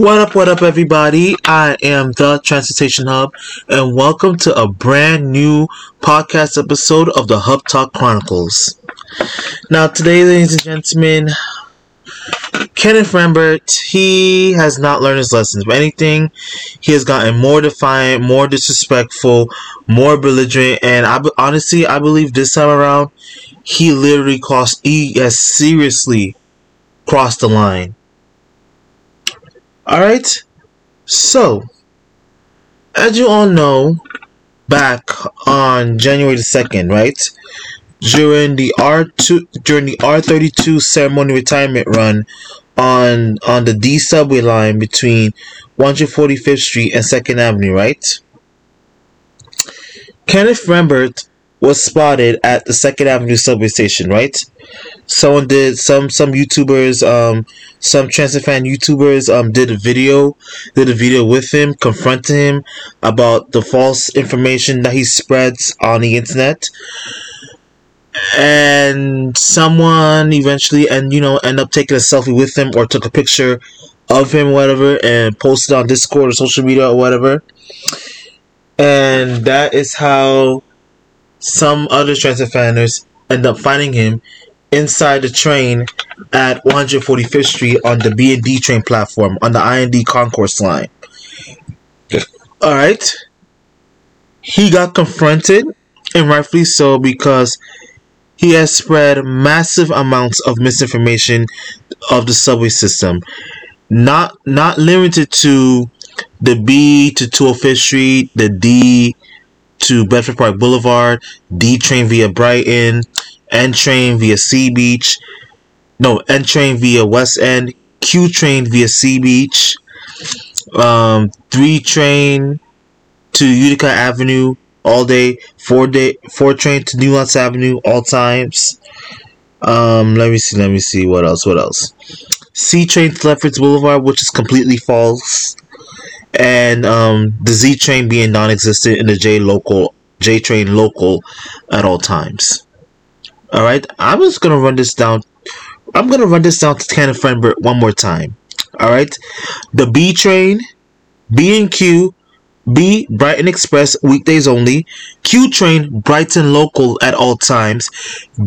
What up, what up, everybody? I am the Transportation Hub, and welcome to a brand new podcast episode of the Hub Talk Chronicles. Now, today, ladies and gentlemen, Kenneth Rembert, he has not learned his lessons. If anything, he has gotten more defiant, more disrespectful, more belligerent, and I honestly, I believe this time around, he literally crossed, he has seriously crossed the line. Alright? So, as you all know, back on January the 2nd, right? During the R2 during the R32 ceremony retirement run on on the D subway line between 145th Street and 2nd Avenue, right? Kenneth Rembert was spotted at the 2nd Avenue subway station, right? Someone did some some YouTubers, um, some transit fan YouTubers, um, did a video, did a video with him, confronting him about the false information that he spreads on the internet. And someone eventually, and you know, end up taking a selfie with him or took a picture of him, whatever, and posted on Discord or social media or whatever. And that is how some other transit fanners end up finding him inside the train at 145th Street on the B&D train platform on the IND concourse line. All right. He got confronted, and rightfully so, because he has spread massive amounts of misinformation of the subway system. Not not limited to the B to 205th Street, the D to Bedford Park Boulevard, D train via Brighton, N train via Sea Beach, no, N train via West End, Q train via Sea Beach, um, 3 train to Utica Avenue all day, 4 day, 4 train to Nuance Avenue all times. Um, let me see, let me see, what else, what else? C train to Lefferts Boulevard, which is completely false and um, the Z train being non-existent in the J local J train local at all times. All right, I'm just gonna run this down. I'm gonna run this down to Kenneth Rembert one more time. All right, the B train, B and Q, B Brighton Express weekdays only, Q train Brighton local at all times,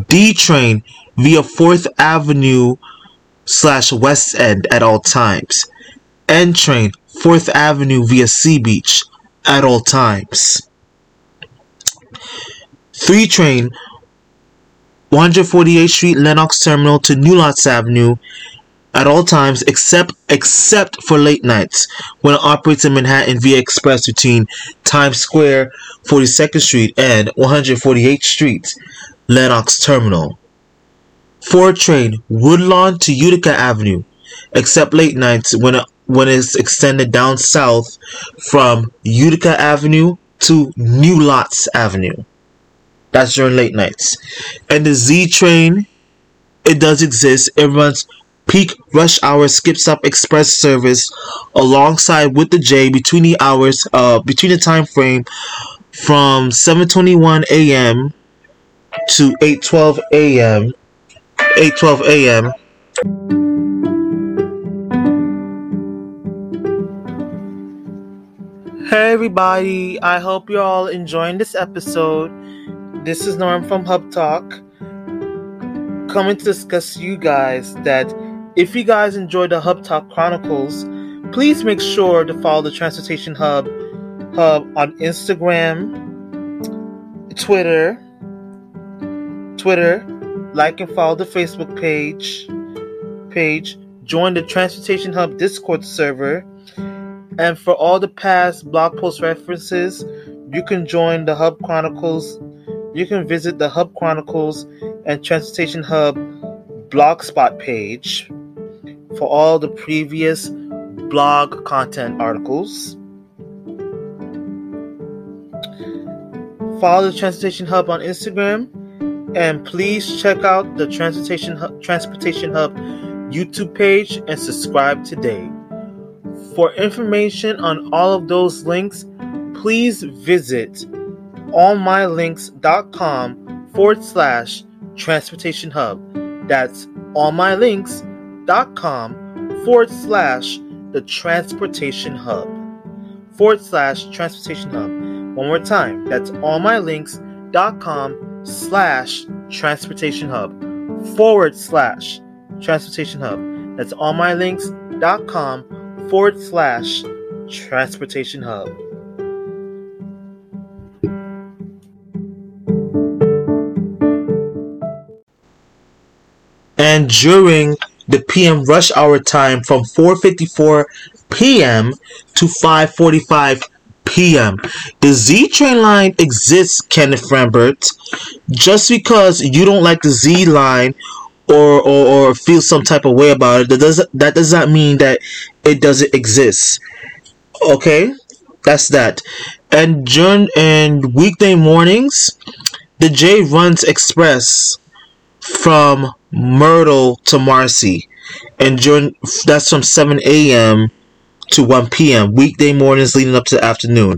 D train via Fourth Avenue slash West End at all times, N train 4th Avenue via Sea Beach at all times. 3 train 148th Street Lenox Terminal to New Lots Avenue at all times except except for late nights when it operates in Manhattan via express between Times Square, 42nd Street and 148th Street Lenox Terminal. 4 train Woodlawn to Utica Avenue except late nights when it when it's extended down south from Utica Avenue to New Lots Avenue. That's during late nights. And the Z train, it does exist. It runs peak rush hour skip stop express service alongside with the J between the hours uh between the time frame from 7:21 a.m. to 8:12 a.m. 8:12 a.m. Hey everybody, I hope you're all enjoying this episode. This is Norm from Hub Talk. Coming to discuss you guys that if you guys enjoy the Hub Talk Chronicles, please make sure to follow the Transportation Hub Hub on Instagram, Twitter, Twitter, like and follow the Facebook page, page, join the Transportation Hub Discord server and for all the past blog post references, you can join the Hub Chronicles. You can visit the Hub Chronicles and Transportation Hub blogspot page for all the previous blog content articles. Follow the Transportation Hub on Instagram and please check out the Transportation Hub, Transportation Hub YouTube page and subscribe today. For information on all of those links, please visit allmylinks.com forward slash transportation hub. That's allmylinks.com forward slash the transportation hub. Forward slash transportation hub. One more time. That's allmylinks.com slash transportation hub. Forward slash transportation hub. That's allmylinks.com forward slash transportation hub. and during the PM rush hour time from 4:54 p.m. to 5:45 p.m. The Z train line exists, Kenneth Rembert. Just because you don't like the Z line or, or, or feel some type of way about it, that doesn't that does not mean that it doesn't exist. Okay, that's that. And during and weekday mornings, the J runs express from Myrtle to Marcy, and during that's from 7 a.m. to 1 p.m. weekday mornings leading up to the afternoon,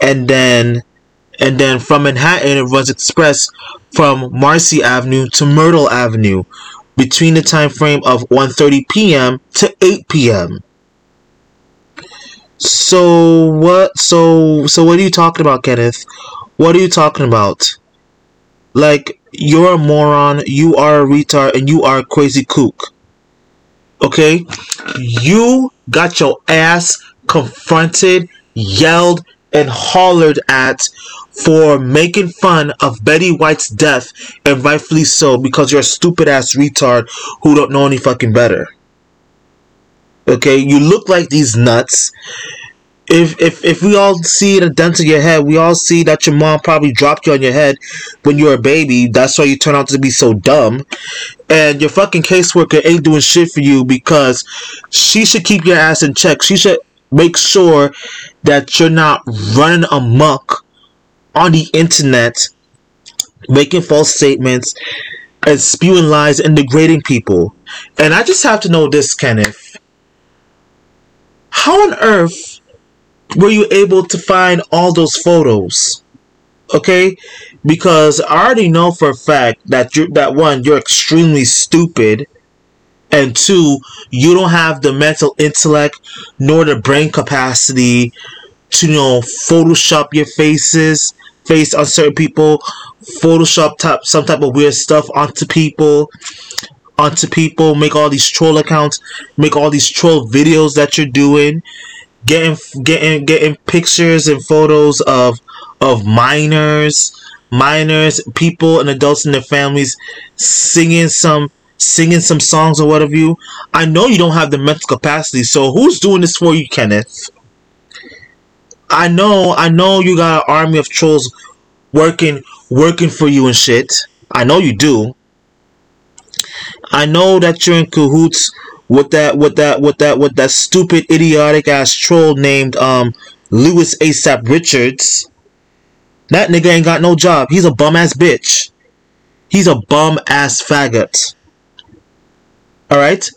and then and then from Manhattan it runs express from Marcy Avenue to Myrtle Avenue between the time frame of 1:30 p.m. to 8 p.m. So what? So so what are you talking about, Kenneth? What are you talking about? Like you're a moron, you are a retard, and you are a crazy kook. Okay? You got your ass confronted, yelled, and hollered at for making fun of Betty White's death, and rightfully so, because you're a stupid ass retard who don't know any fucking better. Okay? You look like these nuts if if if we all see the dent in your head, we all see that your mom probably dropped you on your head when you were a baby. That's why you turn out to be so dumb. And your fucking caseworker ain't doing shit for you because she should keep your ass in check. She should make sure that you're not running amok on the internet, making false statements and spewing lies and degrading people. And I just have to know this, Kenneth. How on earth were you able to find all those photos? Okay? Because I already know for a fact that you that one, you're extremely stupid. And two, you don't have the mental intellect nor the brain capacity to you know Photoshop your faces, face on certain people, Photoshop type, some type of weird stuff onto people, onto people, make all these troll accounts, make all these troll videos that you're doing getting getting getting pictures and photos of of minors minors people and adults and their families singing some singing some songs or whatever you. I know you don't have the mental capacity so who's doing this for you kenneth i know i know you got an army of trolls working working for you and shit i know you do i know that you're in cahoots with that with that with that with that stupid idiotic ass troll named um Lewis ASAP Richards. That nigga ain't got no job. He's a bum ass bitch. He's a bum ass faggot. Alright?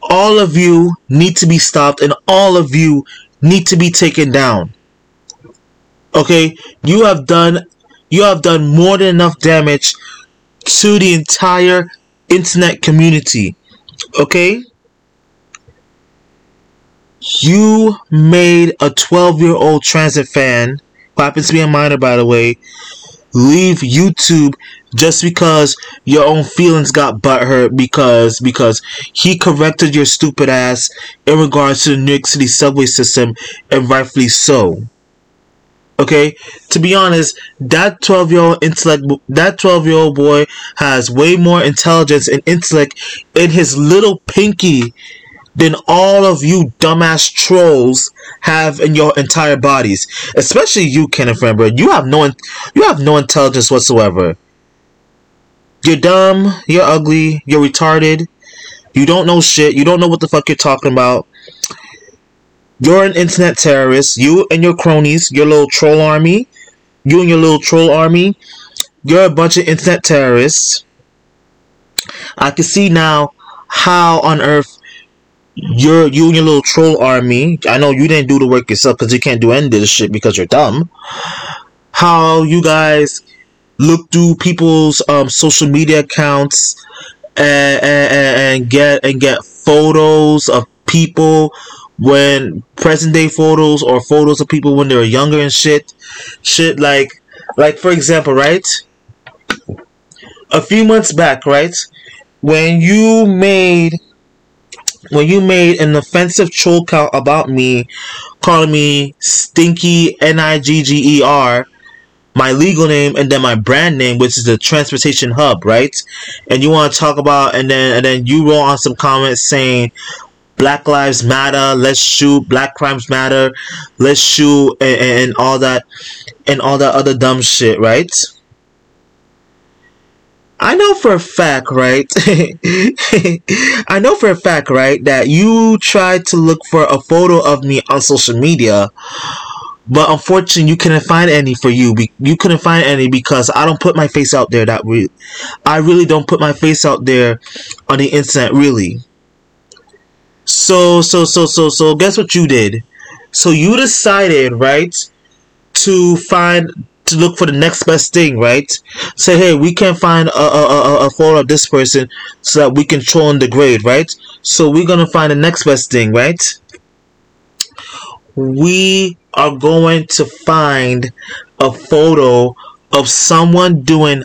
All of you need to be stopped and all of you need to be taken down. Okay? You have done you have done more than enough damage to the entire internet community. Okay? You made a 12 year old transit fan, who happens to be a minor by the way, leave YouTube just because your own feelings got butthurt because because he corrected your stupid ass in regards to the New York City subway system and rightfully so. Okay, to be honest, that twelve year old intellect, that twelve year old boy has way more intelligence and intellect in his little pinky than all of you dumbass trolls have in your entire bodies. Especially you, Kenneth Rembert. You have no, you have no intelligence whatsoever. You're dumb. You're ugly. You're retarded. You don't know shit. You don't know what the fuck you're talking about. You're an internet terrorist. You and your cronies, your little troll army, you and your little troll army, you're a bunch of internet terrorists. I can see now how on earth you're you and your little troll army. I know you didn't do the work yourself because you can't do any of this shit because you're dumb. How you guys look through people's um, social media accounts and, and, and get and get photos of people when present day photos or photos of people when they were younger and shit. Shit like like for example, right? A few months back, right? When you made when you made an offensive troll count about me, calling me Stinky N I G G E R, my legal name, and then my brand name, which is the Transportation Hub, right? And you want to talk about, and then and then you roll on some comments saying, Black Lives Matter, let's shoot, Black Crimes Matter, let's shoot, and, and all that, and all that other dumb shit, right? I know for a fact, right? I know for a fact, right, that you tried to look for a photo of me on social media, but unfortunately, you couldn't find any for you. You couldn't find any because I don't put my face out there. That we, I really don't put my face out there on the internet, really. So, so, so, so, so, guess what you did? So you decided, right, to find to look for the next best thing, right? Say, hey, we can find a, a, a, a photo of this person so that we can troll and degrade, right? So we're gonna find the next best thing, right? We are going to find a photo of someone doing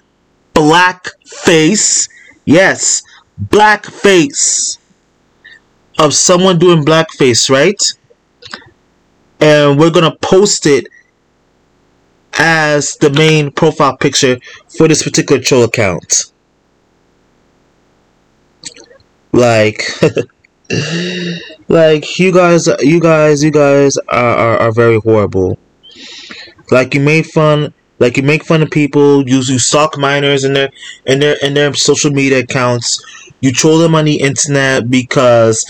blackface. Yes, blackface. Of someone doing blackface, right? And we're gonna post it as the main profile picture for this particular troll account. Like, like you guys, you guys, you guys are, are, are very horrible. Like you made fun, like you make fun of people. You you stalk minors in their in their in their social media accounts. You troll them on the internet because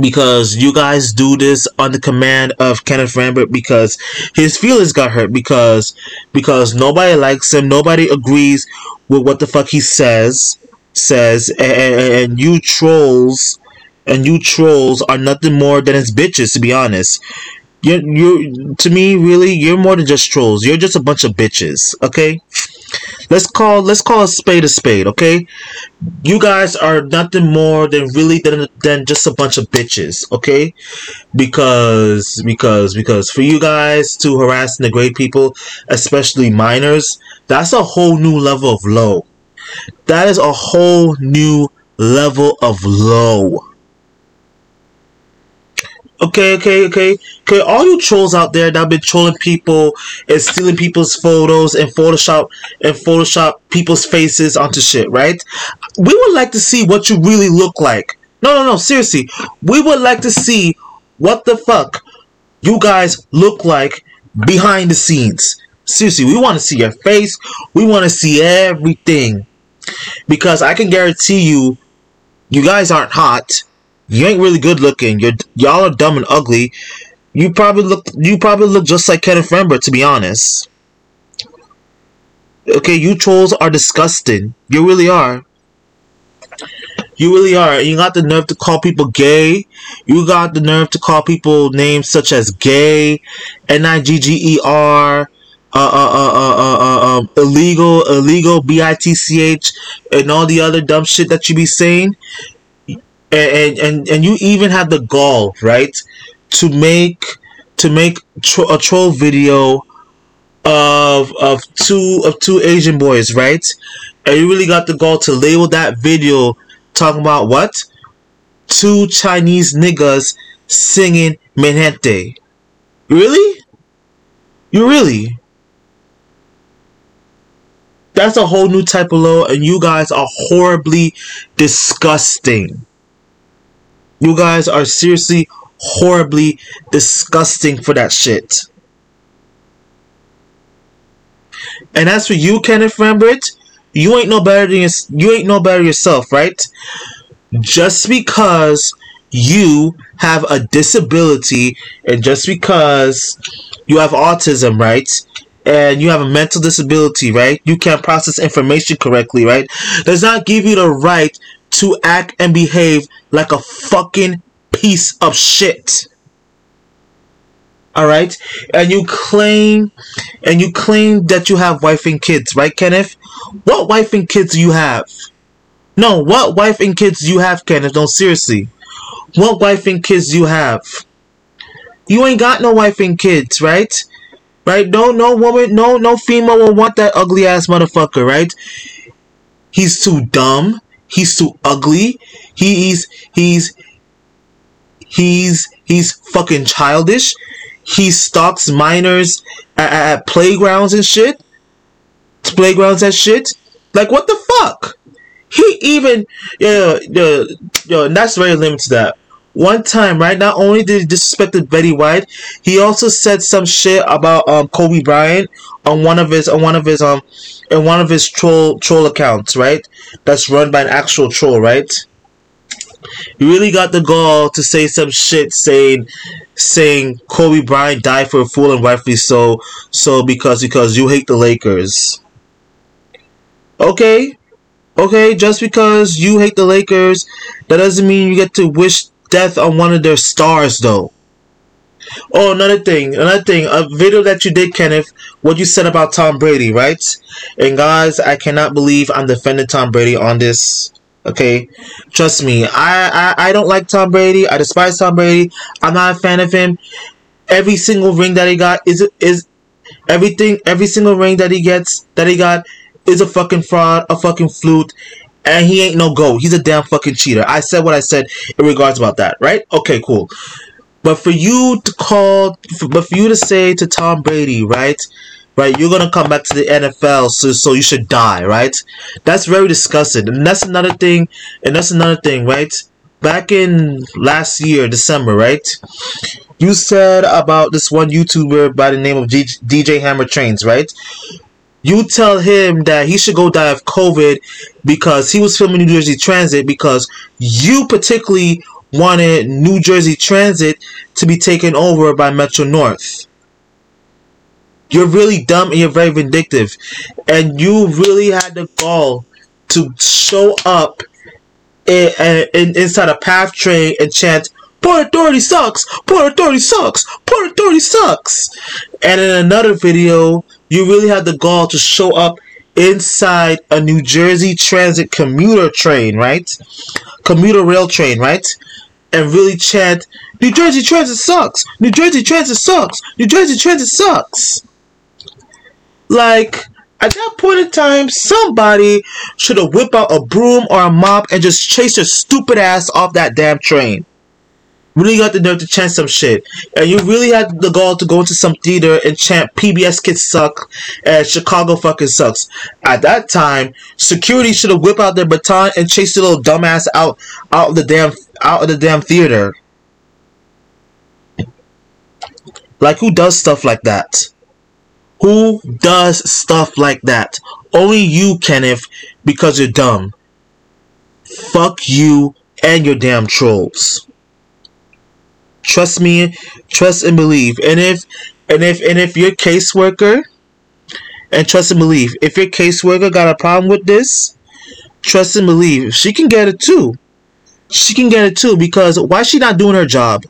because you guys do this on the command of Kenneth Rembert because his feelings got hurt because because nobody likes him, nobody agrees with what the fuck he says says, and, and, you trolls and you trolls are nothing more than his bitches. To be honest, you you to me really you're more than just trolls. You're just a bunch of bitches. Okay. Let's call let's call a spade a spade, okay? You guys are nothing more than really than, than just a bunch of bitches, okay? Because because because for you guys to harass and degrade people, especially minors, that's a whole new level of low. That is a whole new level of low. Okay, okay, okay, okay. All you trolls out there that have been trolling people and stealing people's photos and Photoshop and Photoshop people's faces onto shit, right? We would like to see what you really look like. No, no, no. Seriously, we would like to see what the fuck you guys look like behind the scenes. Seriously, we want to see your face. We want to see everything because I can guarantee you, you guys aren't hot you ain't really good looking. You're y'all are dumb and ugly. You probably look you probably look just like Kenneth Rembert, to be honest. Okay, you trolls are disgusting. You really are. You really are. You got the nerve to call people gay. You got the nerve to call people names such as gay, N I G G E R, uh, uh, uh, um, illegal, illegal, B I T C H, and all the other dumb shit that you be saying and and and you even had the gall right to make to make tro- a troll video of of two of two Asian boys, right? And you really got the gall to label that video talking about what? Two Chinese niggas singing Menente. Really? You really? That's a whole new type of low, and you guys are horribly disgusting. You guys are seriously horribly disgusting for that shit. And as for you, Kenneth Rembert, you ain't no better than you ain't no better yourself, right? Just because you have a disability and just because you have autism, right? And you have a mental disability, right? You can't process information correctly, right? Does not give you the right to act and behave like a fucking piece of shit. Alright? And you claim and you claim that you have wife and kids, right, Kenneth? What wife and kids you have? No, what wife and kids you have, Kenneth? No, seriously. What wife and kids you have? You ain't got no wife and kids, right? Right? No, no woman, no, no female will want that ugly ass motherfucker, right? He's too dumb. He's too ugly. He's he's he's he's fucking childish. He stalks minors at, at playgrounds and shit. Playgrounds and shit. Like what the fuck? He even yeah yo. And that's very limited. That one time, right? Not only did he disrespect Betty White, he also said some shit about um Kobe Bryant on one of his on one of his um in one of his troll troll accounts, right? That's run by an actual troll, right? You really got the gall to say some shit saying saying Kobe Bryant died for a fool and rightfully so so because because you hate the Lakers. Okay? Okay, just because you hate the Lakers, that doesn't mean you get to wish death on one of their stars though. Oh, another thing, another thing, a video that you did, Kenneth, what you said about Tom Brady, right? And guys, I cannot believe I'm defending Tom Brady on this. Okay, trust me, I, I I don't like Tom Brady. I despise Tom Brady. I'm not a fan of him. Every single ring that he got is is everything. Every single ring that he gets that he got is a fucking fraud, a fucking flute, and he ain't no go. He's a damn fucking cheater. I said what I said in regards about that, right? Okay, cool. But for you to call, but for you to say to Tom Brady, right, right, you're gonna come back to the NFL, so so you should die, right? That's very disgusting, and that's another thing, and that's another thing, right? Back in last year, December, right? You said about this one YouTuber by the name of DJ Hammer Trains, right? You tell him that he should go die of COVID because he was filming New Jersey Transit because you particularly wanted New Jersey Transit to be taken over by Metro North. You're really dumb and you're very vindictive. And you really had the gall to show up in, in, inside a PATH train and chant, Port Authority sucks! Port Authority sucks! Port Authority sucks! And in another video, you really had the gall to show up inside a New Jersey Transit commuter train, right? Commuter rail train, right? and really chant, New Jersey Transit sucks! New Jersey Transit sucks! New Jersey Transit sucks! Like, at that point in time, somebody should have whipped out a broom or a mop and just chased your stupid ass off that damn train. Really got the nerve to chant some shit. And you really had the gall to go into some theater and chant PBS kids suck and Chicago fucking sucks. At that time, security should have whipped out their baton and chased the little dumbass out out of the damn out of the damn theater. Like who does stuff like that? Who does stuff like that? Only you, Kenneth, because you're dumb. Fuck you and your damn trolls. Trust me, trust and believe. And if and if and if your caseworker and trust and believe, if your caseworker got a problem with this, trust and believe, she can get it too she can get it too because why is she not doing her job?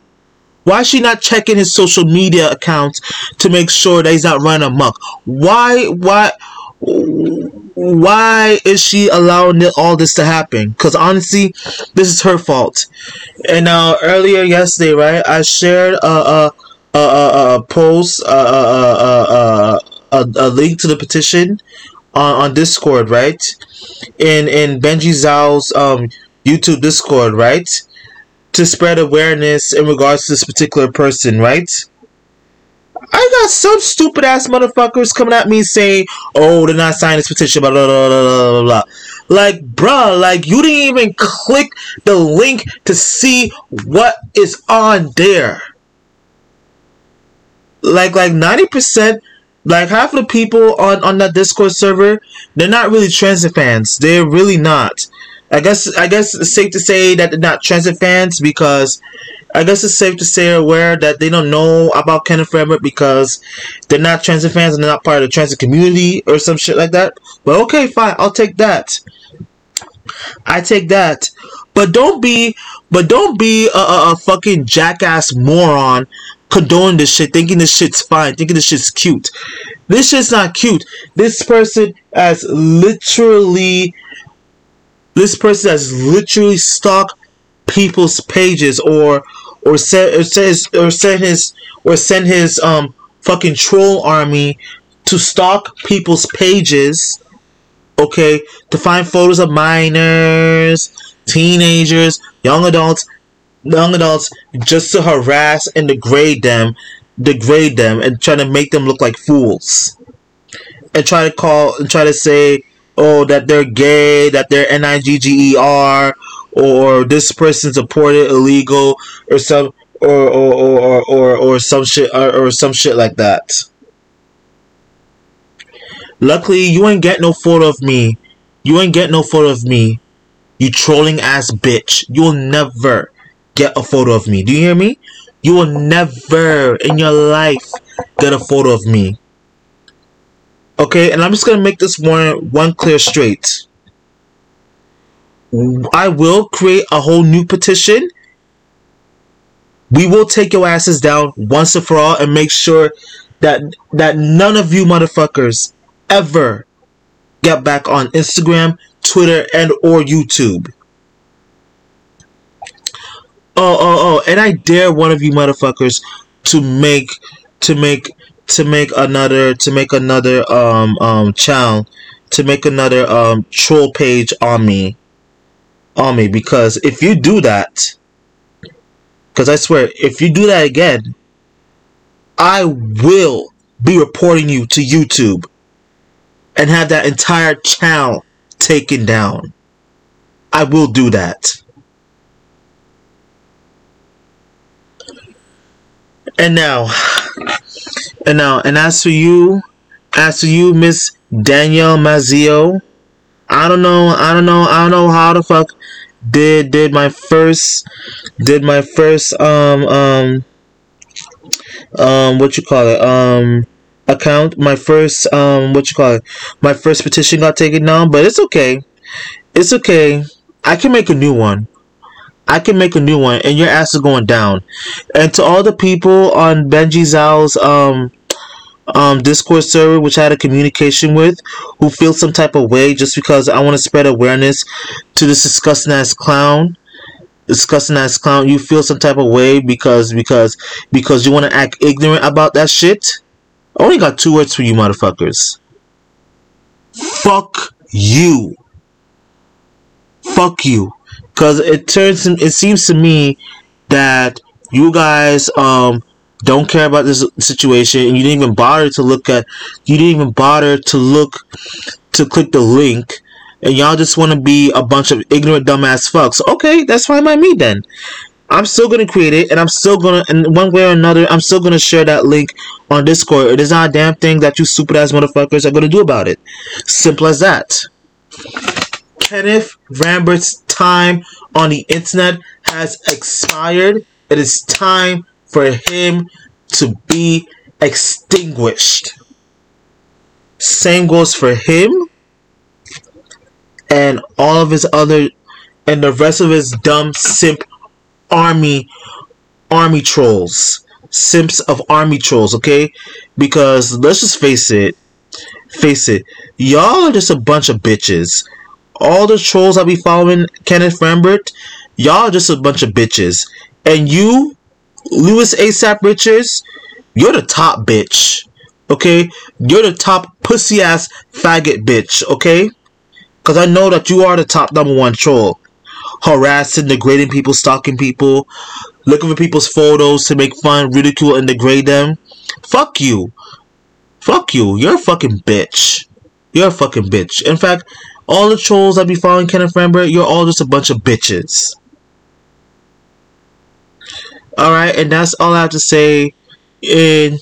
Why is she not checking his social media accounts to make sure that he's not running amok? Why why why is she allowing all this to happen? Because honestly, this is her fault. And now, uh, earlier yesterday, right, I shared a a a, a, a post, a, a, a, a, link to the petition on, on Discord, right? In in Benji Zhao's um YouTube Discord, right? To spread awareness in regards to this particular person, right? I got some stupid ass motherfuckers coming at me saying, "Oh, they're not signing this petition." Blah blah blah blah blah blah. Like, bruh, like you didn't even click the link to see what is on there. Like, like ninety percent, like half of the people on on that Discord server, they're not really transit fans. They're really not. I guess I guess it's safe to say that they're not transit fans because I guess it's safe to say aware that they don't know about Kenneth Everett because they're not transit fans and they're not part of the transit community or some shit like that. But okay, fine, I'll take that. I take that. But don't be, but don't be a, a, a fucking jackass moron condoning this shit, thinking this shit's fine, thinking this shit's cute. This shit's not cute. This person has literally this person has literally stalked people's pages or or send or or send his or send his um fucking troll army to stalk people's pages okay to find photos of minors teenagers young adults young adults just to harass and degrade them degrade them and try to make them look like fools. And try to call and try to say oh that they're gay that they're n-i-g-g-e-r or this person supported illegal or some or or or or, or some shit or, or some shit like that. Luckily, you ain't get no photo of me. You ain't get no photo of me. You trolling ass bitch. You will never get a photo of me. Do you hear me? You will never in your life get a photo of me. Okay, and I'm just gonna make this one one clear straight. I will create a whole new petition. We will take your asses down once and for all and make sure that that none of you motherfuckers ever get back on Instagram, Twitter, and or YouTube. Oh, oh, oh, and I dare one of you motherfuckers to make to make to make another to make another um um channel to make another um troll page on me on me because if you do that, because I swear, if you do that again, I will be reporting you to YouTube and have that entire channel taken down. I will do that. And now, and now, and as for you, as for you, Miss Danielle Mazio, I don't know, I don't know, I don't know how the fuck did did my first did my first um um um what you call it um account my first um what you call it my first petition got taken down but it's okay. It's okay. I can make a new one i can make a new one and your ass is going down and to all the people on benji zhao's um um, Discord server, which I had a communication with, who feel some type of way just because I want to spread awareness to this disgusting ass clown. Disgusting ass clown, you feel some type of way because because because you want to act ignorant about that shit. I only got two words for you, motherfuckers. Fuck you. Fuck you. Cause it turns it seems to me that you guys um don't care about this situation and you didn't even bother to look at you didn't even bother to look to click the link and y'all just want to be a bunch of ignorant dumbass fucks. Okay that's fine by me then. I'm still gonna create it and i'm still gonna in one way or another i'm still gonna share that link on discord. It is not a damn thing that you stupid ass motherfuckers are gonna do about it. Simple as that kenneth rembert's time on the internet has expired it is time for him to be extinguished. Same goes for him and all of his other and the rest of his dumb simp army army trolls. Simps of army trolls, okay? Because let's just face it, face it, y'all are just a bunch of bitches. All the trolls I be following Kenneth Rembert, y'all just a bunch of bitches. And you Lewis ASAP Richards, you're the top bitch. Okay? You're the top pussy ass faggot bitch. Okay? Because I know that you are the top number one troll. Harassing, degrading people, stalking people, looking for people's photos to make fun, ridicule, and degrade them. Fuck you. Fuck you. You're a fucking bitch. You're a fucking bitch. In fact, all the trolls that be following Kenneth Rembert, you're all just a bunch of bitches. All right, and that's all I have to say in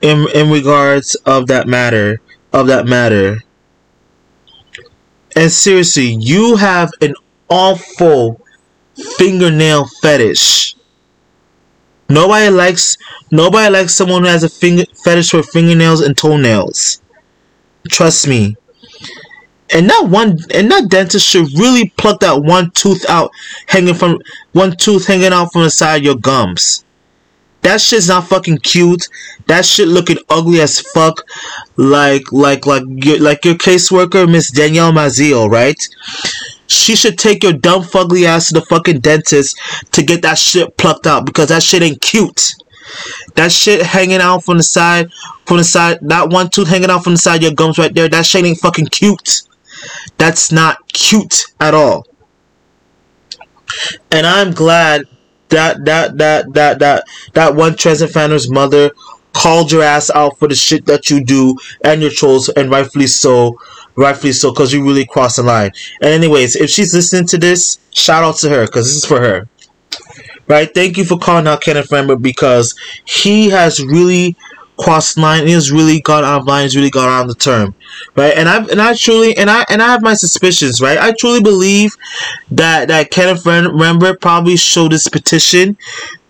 in in regards of that matter of that matter. And seriously, you have an awful fingernail fetish. Nobody likes nobody likes someone who has a finger fetish for fingernails and toenails. Trust me and that one and that dentist should really pluck that one tooth out hanging from one tooth hanging out from the side of your gums that shit's not fucking cute that shit looking ugly as fuck like like like your like your caseworker miss danielle mazio right she should take your dumb fugly ass to the fucking dentist to get that shit plucked out because that shit ain't cute. That shit hanging out from the side, from the side, that one tooth hanging out from the side of your gums right there, that shit ain't fucking cute. That's not cute at all. And I'm glad that that that that that that one Fanner's mother called your ass out for the shit that you do and your trolls, and rightfully so, rightfully so, because you really crossed the line. And anyways, if she's listening to this, shout out to her, because this is for her. Right? Thank you for calling out Kenneth Rembert because he has really crossed line. Has really gone out of line. He's really gone on the term, right? And I and I truly and I and I have my suspicions, right? I truly believe that that Kenneth Rembert probably showed this petition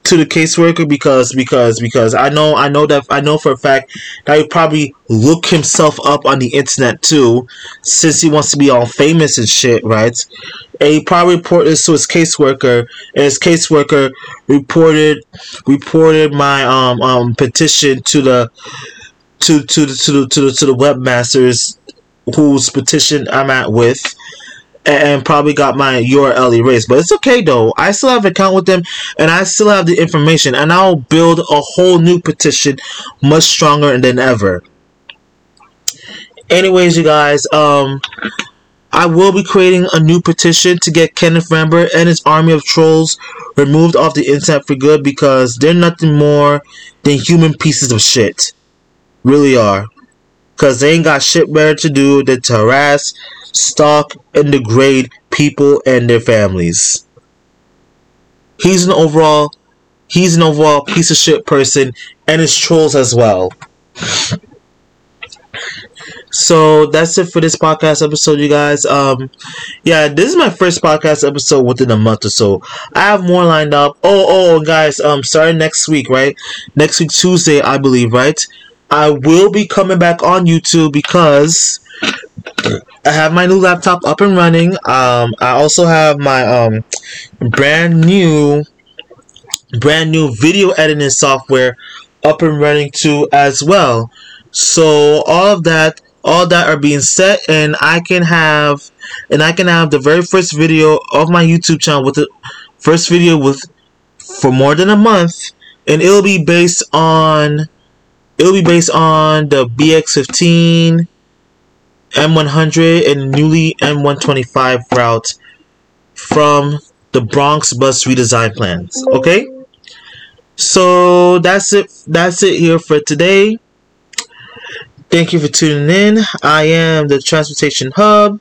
to the caseworker because because because I know I know that I know for a fact that he probably look himself up on the internet too, since he wants to be all famous and shit, right? And he probably reported this to his caseworker, and his caseworker reported reported my um um petition to the to to the to the to the, to the webmasters whose petition I'm at with and probably got my URL erased. But it's okay though. I still have an account with them and I still have the information and I'll build a whole new petition much stronger than ever. Anyways, you guys, um I will be creating a new petition to get Kenneth Rembert and his army of trolls removed off the internet for good because they're nothing more than human pieces of shit. Really are. Because they ain't got shit better to do than to harass, stalk, and degrade people and their families. He's an overall he's an overall piece of shit person and his trolls as well. So that's it for this podcast episode, you guys. Um, yeah, this is my first podcast episode within a month or so. I have more lined up. Oh, oh, guys. Um, starting next week, right? Next week Tuesday, I believe, right? I will be coming back on YouTube because I have my new laptop up and running. Um, I also have my um brand new brand new video editing software up and running too as well. So all of that all that are being set and I can have and I can have the very first video of my YouTube channel with the first video with for more than a month and it'll be based on it'll be based on the BX15 M100 and newly M125 route from the Bronx bus redesign plans. Okay? So that's it that's it here for today. Thank you for tuning in. I am the Transportation Hub.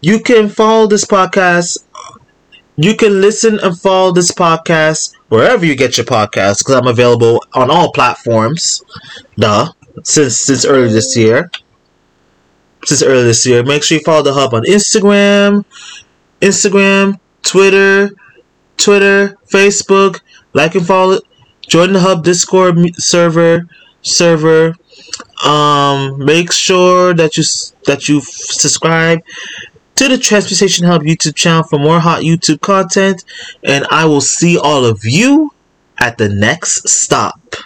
You can follow this podcast. You can listen and follow this podcast wherever you get your podcast because I'm available on all platforms. Duh. Since since early this year since earlier this year. Make sure you follow the hub on Instagram, Instagram, Twitter, Twitter, Facebook. Like and follow. Join the hub Discord server. Server. Um, make sure that you that you subscribe to the Transportation Hub YouTube channel for more hot YouTube content. And I will see all of you at the next stop.